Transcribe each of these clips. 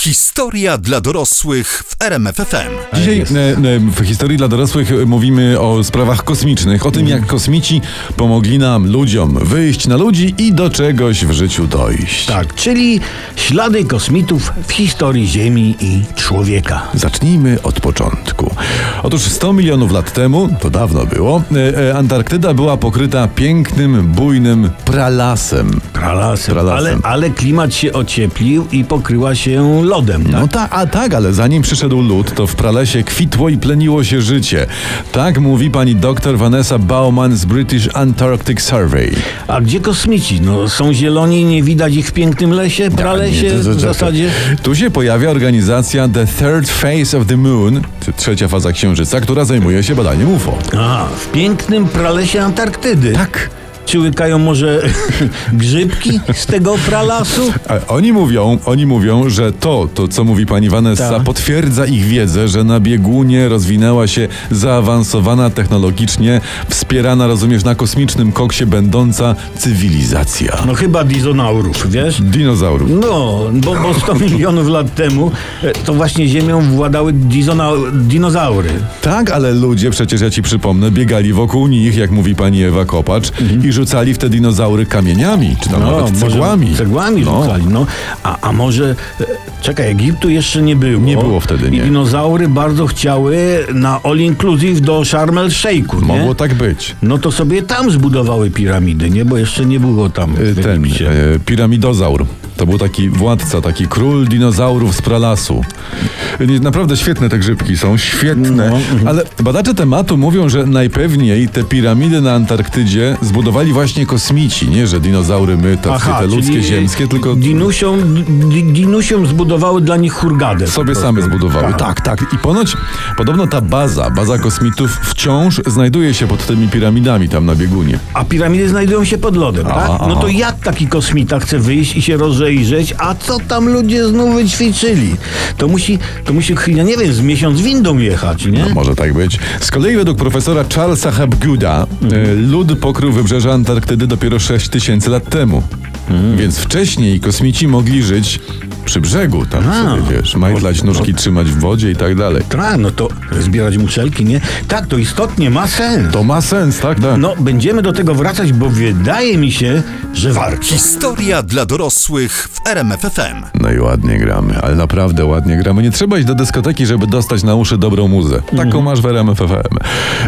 Historia dla dorosłych w RMFFM. Dzisiaj e, e, w historii dla dorosłych e, mówimy o sprawach kosmicznych, o tym jak kosmici pomogli nam, ludziom, wyjść na ludzi i do czegoś w życiu dojść. Tak, czyli ślady kosmitów w historii Ziemi i człowieka. Zacznijmy od początku. Otóż 100 milionów lat temu, to dawno było, e, Antarktyda była pokryta pięknym, bujnym pralasem. Pralasem. Pralasem. Ale, ale klimat się ocieplił i pokryła się lodem. Tak? No tak, a tak, ale zanim przyszedł lód, to w pralesie kwitło i pleniło się życie. Tak mówi pani dr Vanessa Bauman z British Antarctic Survey. A gdzie kosmici? No, są zieloni, nie widać ich w pięknym lesie, pralesie Nie, to- to- w to- zasadzie. Tu się pojawia organizacja The Third Phase of the Moon, czy trzecia faza Księżyca, która zajmuje się badaniem UFO. A, w pięknym pralesie Antarktydy. Tak. Czy łykają może grzybki z tego pralasu? A oni mówią, oni mówią, że to, to co mówi pani Vanessa, Tak. potwierdza ich wiedzę, że na biegunie rozwinęła się zaawansowana technologicznie, wspierana, rozumiesz, na kosmicznym koksie będąca cywilizacja. No chyba dizonaurów, wiesz? Dinozaurów. No, bo, bo 100 milionów lat temu e, to właśnie Ziemią władały dizona, dinozaury. Tak, ale ludzie, przecież ja ci przypomnę, biegali wokół nich, jak mówi pani Ewa Kopacz, i rzucali w te dinozaury kamieniami, czy tam nawet może cegłami. Cegłami No. rzucali, no. A, a może, e, czekaj, Egiptu jeszcze nie było. Nie było wtedy, nie. I dinozaury bardzo chciały na all inclusive do Sharm el Sheikhu? Mogło tak być. No to sobie tam zbudowały piramidy, nie? Bo jeszcze nie było tam w Ten e, piramidozaur. To był taki władca, taki król dinozaurów z pralasu. Naprawdę świetne te grzybki są, świetne. No, mhm. Ale badacze tematu mówią, że najpewniej te piramidy na Antarktydzie zbudowali właśnie kosmici. Nie, że dinozaury my, tacy te ludzkie, ziemskie, tylko Dinusią, di, dinusią zbudowały dla nich hurgadę. sobie same zbudowały. Tak, tak. I ponoć, podobno ta baza, baza kosmitów wciąż znajduje się pod tymi piramidami tam na biegunie. A piramidy znajdują się pod lodem, tak? No to jak taki kosmita chce wyjść i się rozejrzeć, a co tam ludzie znów wyćwiczyli? To musi, to musi, ja nie wiem, z miesiąc windą jechać, nie? No, może tak być. Z kolei według profesora Charlesa Hapgooda e, lód pokrył wybrzeże Antarktydy dopiero 6 tysięcy lat temu. Więc wcześniej kosmici mogli żyć przy brzegu, tam A. sobie, wiesz, majtlać nóżki, trzymać w wodzie i tak dalej. Tak, no to zbierać muszelki, nie? Tak, to istotnie ma sens. To ma sens, tak? tak. No, będziemy do tego wracać, bo wydaje mi się, że warto. Historia dla dorosłych w RMFFM. No i ładnie gramy, ale naprawdę ładnie gramy. Nie trzeba iść do dyskoteki, żeby dostać na uszy dobrą muzę. Taką masz w RMF FM.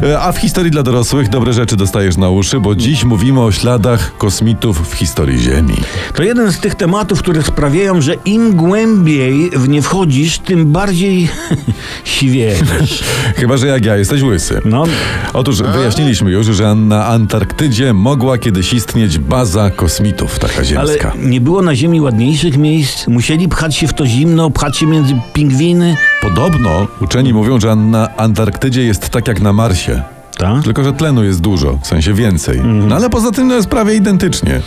E, A w historii dla dorosłych dobre rzeczy dostajesz na uszy, bo dziś mówimy o śladach kosmitów w historii Ziemi. To jeden z tych tematów, które sprawiają, że im głębiej w nie wchodzisz, tym bardziej siwiejesz. Chyba, że jak ja jesteś łysy. No, Otóż wyjaśniliśmy już, że na Antarktydzie mogła kiedyś istnieć baza kosmitów, taka ale ziemska. nie było na Ziemi ładniejszych miejsc? Musieli pchać się w to zimno, pchać się między pingwiny? Podobno uczeni mówią, że na Antarktydzie jest tak jak na Marsie. Tak? Tylko, że tlenu jest dużo, w sensie więcej. No ale poza tym no, jest prawie identycznie.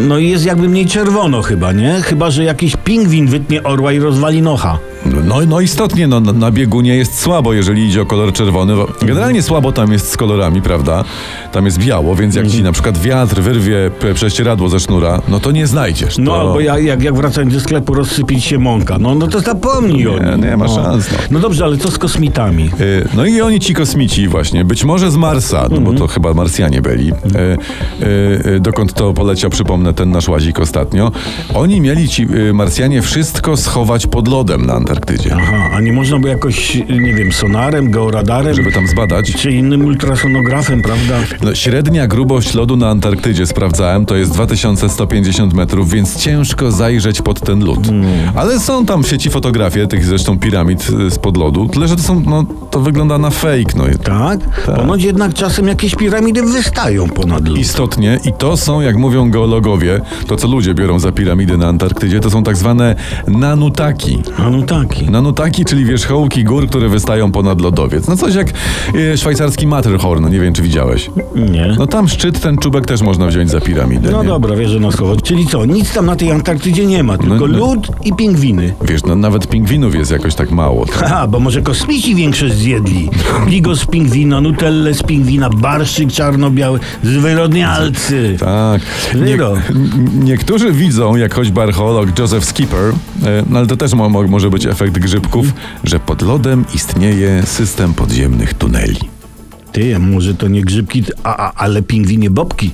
No i jest jakby mniej czerwono chyba, nie? Chyba, że jakiś pingwin wytnie orła i rozwali nocha. No, no istotnie, no, na- biegunie jest słabo, jeżeli idzie o kolor czerwony. bo Generalnie słabo tam jest z kolorami, prawda? Tam jest biało, więc jak ci na przykład wiatr wyrwie prześcieradło ze sznura, no to nie znajdziesz. No to... albo jak, jak, jak wracając do sklepu rozsypić się mąka. No, no to zapomnij o Nie, nim. nie ma no. szans, no. No dobrze, ale co z kosmitami? Y, No i oni ci kosmici właśnie, być może z Marsa, no bo to chyba Marsjanie byli, y, y, dokąd to poleciał, przypomnę, ten nasz łazik ostatnio. Oni mieli ci Marsjanie wszystko schować pod lodem na Antarktydzie, Aha, a nie można by jakoś, nie wiem, sonarem, georadarem, żeby tam zbadać. czy innym ultrasonografem, prawda? No, średnia grubość lodu na Antarktydzie, sprawdzałem, to jest 2150 metrów, więc ciężko zajrzeć pod ten lód. Ale są tam w sieci fotografie tych zresztą piramid y, spod lodu, tyle że to są, no, to wygląda na fake, no. Tak? Ponoć jednak czasem jakieś piramidy wystają ponad lód. Istotnie i to są, jak mówią geologowie, to co ludzie biorą za piramidy na Antarktydzie, to są tak zwane nanutaki. No Nanutaki. Nanutaki, czyli wierzchołki gór, które wystają ponad lodowiec. No coś jak e, szwajcarski Matterhorn, nie wiem czy widziałeś. Nie. No tam szczyt, ten czubek też można wziąć za piramidę. No nie? dobra, wierzę na słowo. Czyli co, nic tam na tej Antarktydzie nie ma, tylko no. lód i pingwiny. Wiesz, no nawet pingwinów jest jakoś tak mało. Haha, bo może kosmici większość zjedli. Bigos z pingwina, nutelle z pingwina, barszczyk czarno-biały, zwyrodnialcy. Tak. Wyro. n- niektórzy widzą, jak choćby archeolog Joseph Skipper, e, no ale to też mo, może być efekt grzybków, że pod lodem istnieje system podziemnych tuneli. Ty, może to nie grzybki, a, a, ale pingwinie bobki.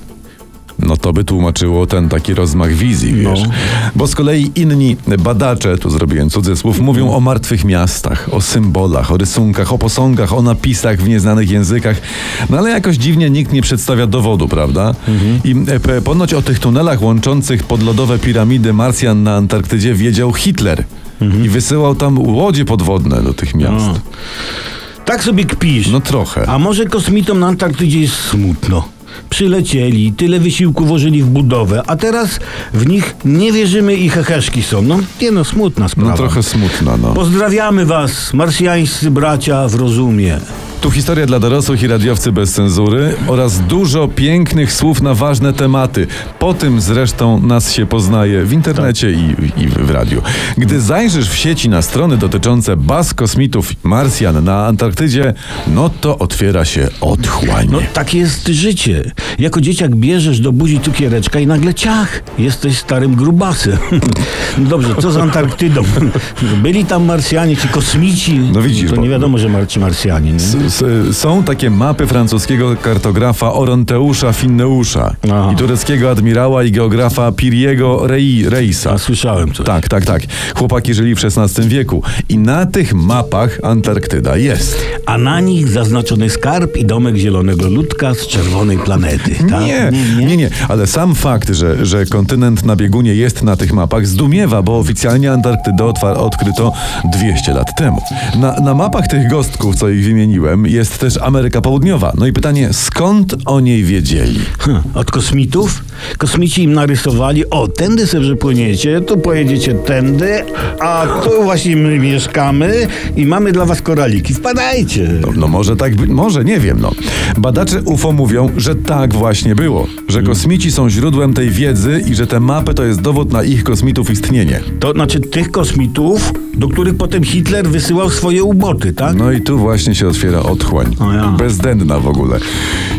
No to by tłumaczyło ten taki rozmach wizji, wiesz. No. Bo z kolei inni badacze, tu zrobiłem cudzysłów, mówią o martwych miastach, o symbolach, o rysunkach, o posągach, o napisach w nieznanych językach. No ale jakoś dziwnie nikt nie przedstawia dowodu, prawda? I e, ponoć o tych tunelach łączących podlodowe piramidy Marsjan na Antarktydzie wiedział Hitler. I wysyłał tam łodzie podwodne do tych miast. No. Tak sobie kpisz. No trochę. A może kosmitom na Antarktydzie jest smutno? Przylecieli, tyle wysiłku włożyli w budowę, a teraz w nich nie wierzymy i heheszki są. No nie no, smutna sprawa. No trochę smutna, no. Pozdrawiamy was, marsjańscy bracia w rozumie. Tu historia dla dorosłych i radiowcy bez cenzury oraz dużo pięknych słów na ważne tematy. Po tym zresztą nas się poznaje w internecie i, i w radiu. Gdy zajrzysz w sieci na strony dotyczące baz kosmitów Marsjan na Antarktydzie, no to otwiera się otchłań. No takie jest życie. Jako dzieciak bierzesz do buzi cukiereczka i nagle ciach, jesteś starym grubasem. No dobrze, co z Antarktydą? Byli tam Marsjanie czy kosmici? No widzisz, To nie wiadomo, że mar- czy Marsjanie, nie? Są takie mapy francuskiego kartografa Oronteusza Finneusza Aha. i tureckiego admirała i geografa Piriego Rei, Reisa. A słyszałem coś. Tak, tak, tak. Chłopaki żyli w XVI wieku i na tych mapach Antarktyda jest. A na nich zaznaczony skarb i domek zielonego ludka z czerwonej planety, tak? Nie, nie, nie, ale sam fakt, że, że kontynent na biegunie jest na tych mapach zdumiewa, bo oficjalnie Antarktydę odkryto 200 lat temu. Na, na mapach tych gostków, co ich wymieniłem, jest też Ameryka Południowa. No i pytanie, skąd o niej wiedzieli? Hm, Od kosmitów? Kosmici im narysowali, o, tędy sobie przepłyniecie, tu pojedziecie tędy, a tu właśnie my mieszkamy i mamy dla was koraliki. Wpadajcie. No, no może tak, może, nie wiem, no. Badacze UFO mówią, że tak właśnie było, że kosmici są źródłem tej wiedzy i że te mapy to jest dowód na ich kosmitów istnienie. To znaczy tych kosmitów, do których potem Hitler wysyłał swoje uboty, tak? No i tu właśnie się otwiera otchłań. Ja. Bezdędna w ogóle.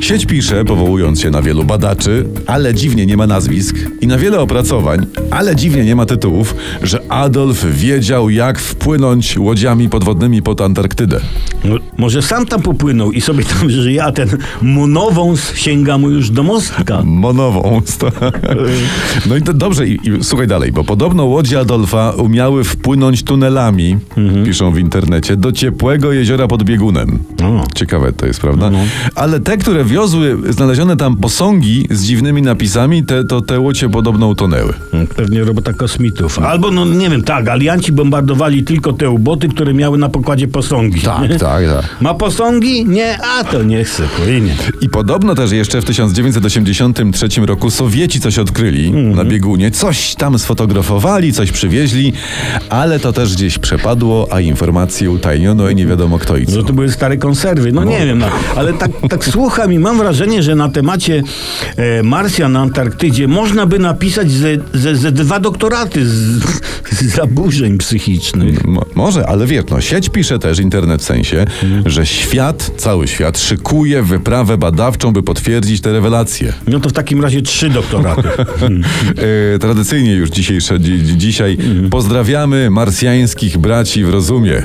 Sieć pisze, powołując się na wielu badaczy, ale dziwnie nie ma nazwisk i na wiele opracowań, ale dziwnie nie ma tytułów, że Adolf wiedział, jak wpłynąć łodziami podwodnymi pod Antarktydę. No, może sam tam popłynął i sobie tam żyje, a ten monowąs sięga mu już do mostka. Monową. No i to dobrze, i, i słuchaj dalej, bo podobno łodzie Adolfa umiały wpłynąć tunelami, piszą w internecie, do ciepłego jeziora pod biegunem. O. Ciekawe to jest, prawda? Ale te, które wiozły znalezione tam posągi z dziwnymi napisami, te, to te łodzie podobno utonęły. Pewnie robota kosmitów. Albo, no nie wiem, tak, alianci bombardowali tylko te uboty, które miały na pokładzie posągi. tak, tak. Ma posągi? Nie, a to nie chce, płynie. I podobno też jeszcze w 1983 roku Sowieci coś odkryli na biegunie, coś tam sfotografowali, coś przywieźli, ale to też gdzieś przepadło, a informacje utajniono i nie wiadomo kto i co. Że to były stare konserwy. No nie wiem, no, ale tak, tak słucham i mam wrażenie, że na temacie e, Marsja na Antarktydzie można by napisać ze, ze, ze dwa doktoraty z, z zaburzeń psychicznych. Mo- może, ale wiesz, no, sieć pisze też, internet w sensie, że świat, cały świat szykuje wyprawę badawczą, by potwierdzić te rewelacje. No to w takim razie trzy doktoraty. E, tradycyjnie już dzisiejsze, dzi, dzi- dzisiaj pozdrawiamy marsjańskich braci w rozumie.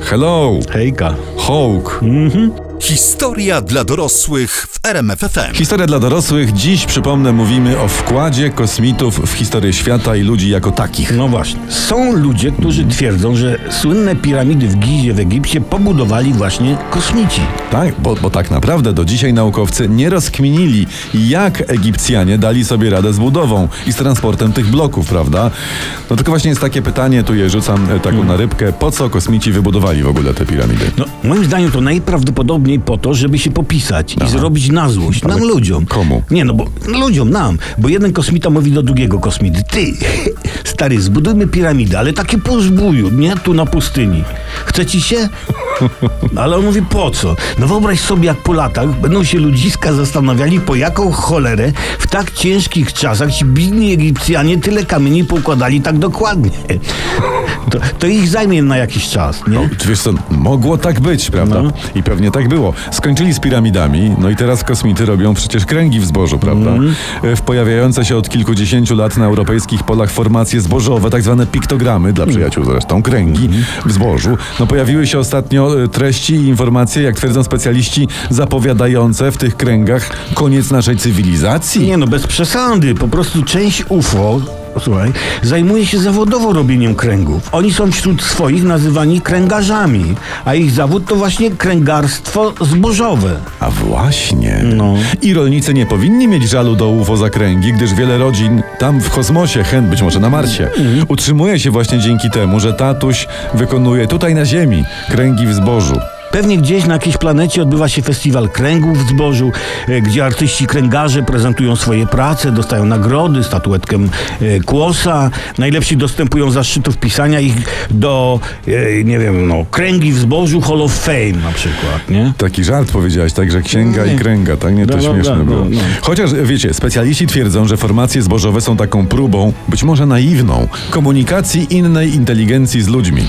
Hello, Hejka. Hawk. Historia dla dorosłych w RMFFM. Historia dla dorosłych. Dziś, przypomnę, mówimy o wkładzie kosmitów w historię świata i ludzi jako takich. No właśnie. Są ludzie, którzy twierdzą, że słynne piramidy w Gizie w Egipcie pobudowali właśnie kosmici. Tak, bo, bo tak naprawdę do dzisiaj naukowcy nie rozkminili, jak Egipcjanie dali sobie radę z budową i z transportem tych bloków, prawda? No tylko właśnie jest takie pytanie, tu je rzucam e, taką na rybkę, po co kosmici wybudowali w ogóle te piramidy? No, moim zdaniem to najprawdopodobniej po to, żeby się popisać i zrobić na złość nam ludziom. komu? Nie, no bo ludziom, nam. Bo jeden kosmita mówi do drugiego kosmity, ty, stary, zbudujmy piramidę, ale takie po zbóju, nie? Tu na pustyni. Chce ci się? Ale on mówi, po co? No wyobraź sobie, jak po latach będą się ludziska zastanawiali, po jaką cholerę w tak ciężkich czasach ci biedni Egipcjanie tyle kamieni poukładali tak dokładnie. To, to ich zajmie na jakiś czas, nie? Czy Wiesz co, mogło tak być, prawda? No. I pewnie tak było. Skończyli z piramidami, no i teraz kosmity robią przecież kręgi w zbożu, prawda? Mhm. E, W pojawiające się od kilkudziesięciu lat na europejskich polach formacje zbożowe, tak zwane piktogramy, dla przyjaciół zresztą, kręgi Mhm. w zbożu. No pojawiły się ostatnio treści i informacje, jak twierdzą specjaliści, zapowiadające w tych kręgach koniec naszej cywilizacji. Nie no, bez przesady. Po prostu część UFO, słuchaj, zajmuje się zawodowo robieniem kręgów. Oni są wśród swoich nazywani kręgarzami, a ich zawód to właśnie kręgarstwo zbożowe. A właśnie. No. I rolnicy nie powinni mieć żalu do UFO zakręgi, gdyż wiele rodzin tam w kosmosie, chęt być może na Marsie, utrzymuje się właśnie dzięki temu, że tatuś wykonuje tutaj na Ziemi kręgi w zbożu. Pewnie gdzieś na jakiejś planecie odbywa się festiwal kręgów w zbożu, e, gdzie artyści kręgarze prezentują swoje prace, dostają nagrody, statuetkę e, kłosa. Najlepsi dostępują zaszczytów pisania ich do, e, nie wiem, no, kręgi w zbożu Hall of Fame na przykład, nie? Taki żart powiedziałaś, tak, że księga i kręga, tak? Nie, to No, no, śmieszne było. no, no. Chociaż, wiecie, specjaliści twierdzą, że formacje zbożowe są taką próbą, być może naiwną, komunikacji innej inteligencji z ludźmi.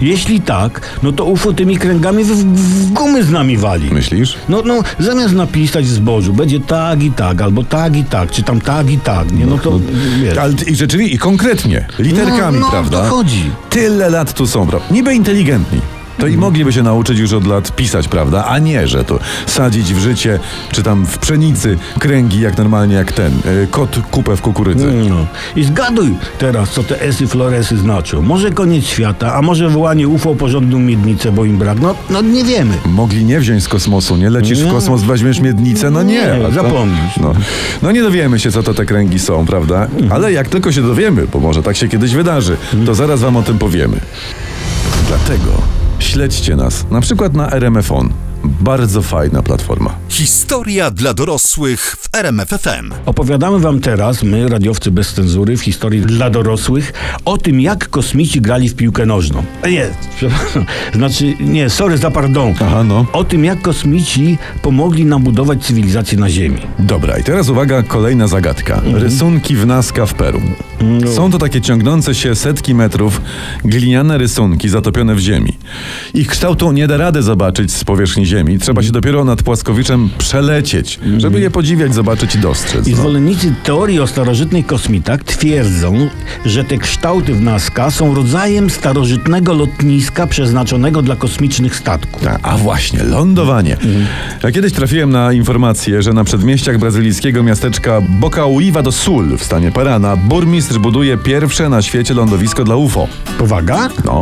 Jeśli tak, no to UFO tymi kręgami w, w gumy z nami wali. Myślisz? No, no, zamiast napisać zbożu, będzie tak i tak, albo tak i tak, czy tam tak i tak, nie? No to, wiesz. Ale i rzeczywiście, i konkretnie, literkami, no, no, prawda? o to chodzi. Tyle lat tu są, prawda? Niby inteligentni. To i mogliby się nauczyć już od lat pisać, prawda? A nie, że to sadzić w życie, czy tam w pszenicy kręgi, jak normalnie jak ten, y, kot kupę w kukurydzy. No. I zgaduj teraz, co te esy floresy znaczą. Może koniec świata, a może wołanie UFO porządną miednicę, bo im brak. No, no nie wiemy. Mogli nie wziąć z kosmosu, nie lecisz w Nie. kosmos, weźmiesz miednicę, no nie. Nie, a to- zapomnisz. No. no nie dowiemy się, co to te kręgi są, prawda? Ale jak tylko się dowiemy, bo może tak się kiedyś wydarzy, to zaraz wam o tym powiemy. Dlatego śledźcie nas, na przykład na RMFON. Bardzo fajna platforma. Historia dla dorosłych w RMFFM. Opowiadamy wam teraz, my, radiowcy bez cenzury, w historii dla dorosłych, o tym, jak kosmici grali w piłkę nożną. A nie, przepraszam. Znaczy, nie, sorry za pardon. Aha, no. O tym, jak kosmici pomogli nam budować cywilizację na Ziemi. Dobra, i teraz uwaga, kolejna zagadka. Rysunki w Nazca w Peru. Są to takie ciągnące się setki metrów gliniane rysunki zatopione w ziemi. Ich kształtu nie da rady zobaczyć z powierzchni ziemi. Trzeba się dopiero nad płaskowiczem przelecieć, żeby je podziwiać, zobaczyć i dostrzec. I No. zwolennicy teorii o starożytnych kosmitach twierdzą, że te kształty w Nazca są rodzajem starożytnego lotniska przeznaczonego dla kosmicznych statków. A, a właśnie, lądowanie. Ja kiedyś trafiłem na informację, że na przedmieściach brazylijskiego miasteczka Bocauiva do Sul w stanie Parana burmistrz buduje pierwsze na świecie lądowisko dla UFO. Powaga? No,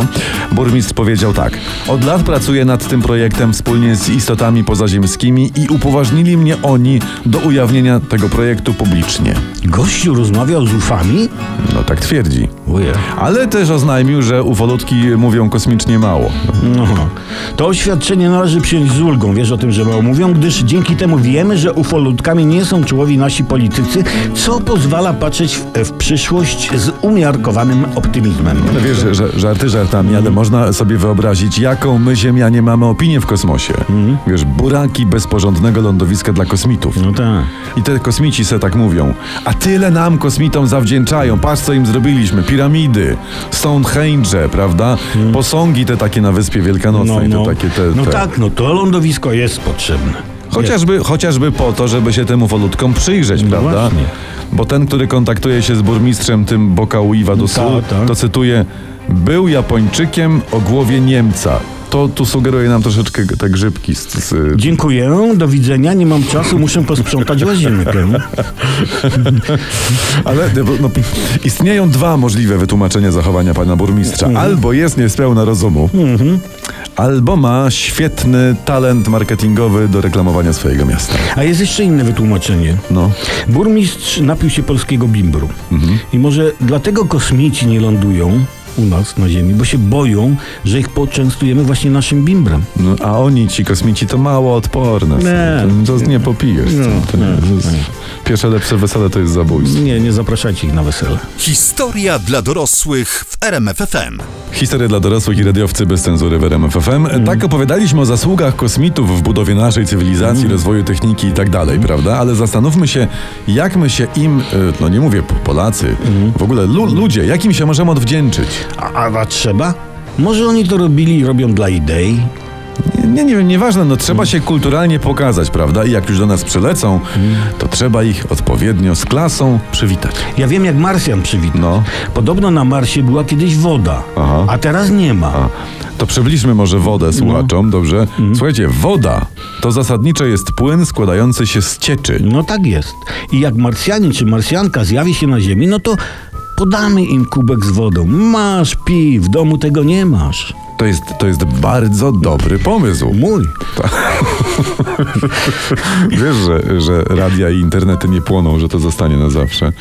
burmistrz powiedział tak. Od lat pracuję nad tym projektem wspólnie z istotami pozaziemskimi i upoważnili mnie oni do ujawnienia tego projektu publicznie. Gościu rozmawiał z ufami? No tak twierdzi. Uje. Ale też oznajmił, że ufolutki mówią kosmicznie mało. No, to oświadczenie należy przyjąć z ulgą, wiesz o tym, że mało mówią, gdyż dzięki temu wiemy, że ufolutkami nie są czołowi nasi politycy, co pozwala patrzeć w, w przyszłość z umiarkowanym optymizmem. No wiesz, że- żarty żartami, ale można sobie wyobrazić, jaką my Ziemianie mamy opinię w kosmosie. Wiesz, buraki bezporządnego lądowiska dla kosmitów. No tak. I te kosmici se tak mówią. A tyle nam kosmitom zawdzięczają. Patrz co im zrobiliśmy. Piramidy, Stonehenge, prawda? Posągi te takie na Wyspie Wielkanocnej. Te takie te, no te. tak, no to lądowisko jest potrzebne. Chociażby, chociażby po to, żeby się temu wolutkom przyjrzeć, No prawda? właśnie. Bo ten, który kontaktuje się z burmistrzem tym Bokauiwa do Sul, Tak, tak. to cytuję, był Japończykiem o głowie Niemca. To tu sugeruje nam troszeczkę te grzybki z, z, Dziękuję, do widzenia, nie mam czasu, muszę posprzątać łazienkę. Ale no, istnieją dwa możliwe wytłumaczenia zachowania pana burmistrza. Mhm. Albo jest niespełna rozumu, albo ma świetny talent marketingowy do reklamowania swojego miasta. A jest jeszcze inne wytłumaczenie. No. Burmistrz napił się polskiego bimbru. I może dlatego kosmici nie lądują, u nas na Ziemi, bo się boją, że ich poczęstujemy właśnie naszym bimbrem. No, a oni, ci kosmici, to mało odporne. Nie. To, to nie popijesz. No, to, nie, to jest. Pierwsze lepsze wesele to jest zabójstwo. Nie, nie zapraszajcie ich na wesele. Historia dla dorosłych w RMFFM. Historia dla dorosłych i radiowcy bez cenzury w RMF FM. Mhm. Tak opowiadaliśmy o zasługach kosmitów w budowie naszej cywilizacji, Mhm. rozwoju techniki i tak dalej, prawda? Ale zastanówmy się, jak my się im, e, no nie mówię po- Polacy, Mhm. w ogóle lu, ludzie, jak im się możemy odwdzięczyć? A, a, trzeba? Może oni to robili i robią dla idei? Nie, nie wiem, nieważne, no trzeba się kulturalnie pokazać, prawda? I jak już do nas przylecą, to trzeba ich odpowiednio z klasą przywitać. Ja wiem, jak Marsjan przywitał. No. Podobno na Marsie była kiedyś woda, Aha. a teraz nie ma. A, to przybliżmy może wodę słuchaczom, dobrze? Mhm. Słuchajcie, woda to zasadniczo jest płyn składający się z cieczy. No tak jest. I jak Marsjanin czy Marsjanka zjawi się na Ziemi, no to podamy im kubek z wodą. Masz, pij, w domu tego nie masz. To jest, to jest bardzo dobry pomysł. Mój. Wiesz, że, że radia i internety nie płoną, że to zostanie na zawsze.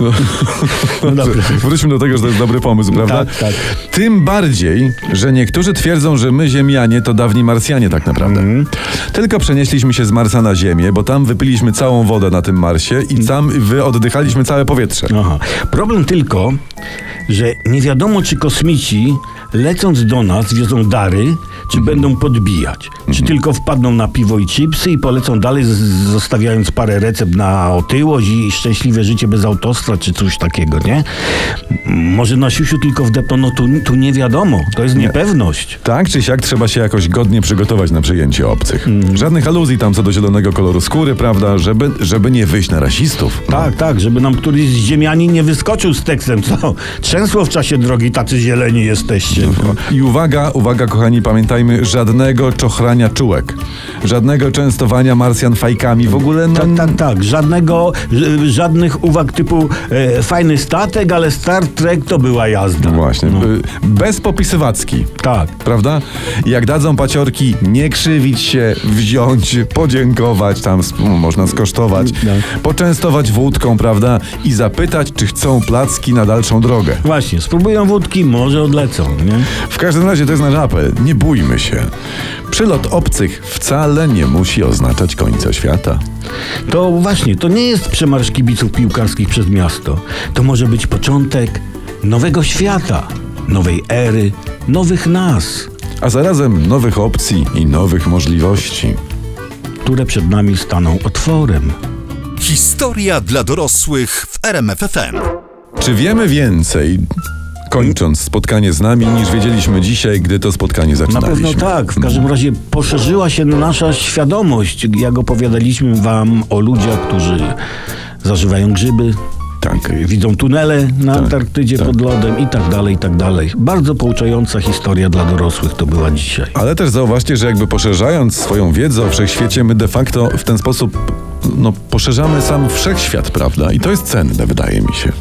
No, No dobrze. Wróćmy do tego, że to jest dobry pomysł, prawda? Tak, tak. Tym bardziej, że niektórzy twierdzą, że my Ziemianie to dawni Marsjanie tak naprawdę. Mhm. Tylko przenieśliśmy się z Marsa na Ziemię, bo tam wypiliśmy całą wodę na tym Marsie i tam wyoddychaliśmy całe powietrze. Aha. Problem tylko, że nie wiadomo, czy kosmici lecąc do nas wiozą dary, czy będą podbijać. Czy tylko wpadną na piwo i chipsy i polecą dalej, zostawiając parę recept na otyłość i szczęśliwe życie bez autostrad, czy coś takiego, nie? Może na siusiu tylko wdepną, no tu, tu nie wiadomo. To jest niepewność. Tak czy siak trzeba się jakoś godnie przygotować na przyjęcie obcych. Mhm. Żadnych aluzji tam co do zielonego koloru skóry, prawda? Żeby, żeby nie wyjść na rasistów. Tak, tak, żeby nam któryś z ziemianin nie wyskoczył z tekstem, co? Trzęsło w czasie drogi, tacy zieleni jesteście. I uwaga, uwaga kochani, pamiętajmy, żadnego czochrania czułek. Żadnego częstowania Marsjan fajkami. W ogóle no, Tak, tak, tak. Żadnego, ż- żadnych uwag typu e, fajny statek, ale Star Trek to była jazda. Właśnie. No. y, Bez popisywacki. Tak. Prawda? Jak dadzą paciorki, nie krzywić się, wziąć, podziękować, tam sp- można skosztować, No. poczęstować wódką, prawda? I zapytać, czy chcą placki na dalszą drogę. Właśnie, spróbują wódki, może odlecą, nie? W każdym razie to jest nasz apel. Nie bójmy się. Przylot obcych wcale nie musi oznaczać końca świata. To właśnie, to nie jest przemarsz kibiców piłkarskich przez miasto. To może być początek nowego świata, nowej ery, nowych nas, A zarazem nowych opcji i nowych możliwości. które przed nami staną otworem. Historia dla dorosłych w RMFFM. Czy wiemy więcej, kończąc spotkanie z nami, niż wiedzieliśmy dzisiaj, gdy to spotkanie Na zaczynaliśmy? pewno tak. W każdym razie poszerzyła się nasza świadomość, jak opowiadaliśmy wam o ludziach, którzy zażywają grzyby, Tak. widzą tunele na Antarktydzie tak. pod lodem i tak dalej, i tak dalej. Bardzo pouczająca historia dla dorosłych to była dzisiaj. Ale też zauważcie, że jakby poszerzając swoją wiedzę o wszechświecie, my de facto w ten sposób no, poszerzamy sam wszechświat, prawda? I to jest cenne, wydaje mi się.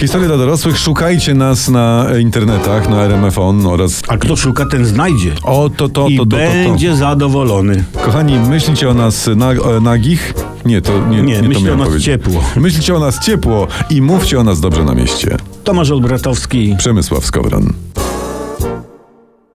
Historia dla dorosłych, szukajcie nas na internetach, na RMF On oraz... A kto szuka, ten znajdzie. O, to, to, I to, to, to, to. będzie zadowolony. Kochani, myślicie o nas na, o nagich? Nie, to nie, Nie, nie, to miałem o nas powiedzieć. ciepło. Myślicie o nas ciepło i mówcie o nas dobrze na mieście. Tomasz Olbratowski. Przemysław Skowron.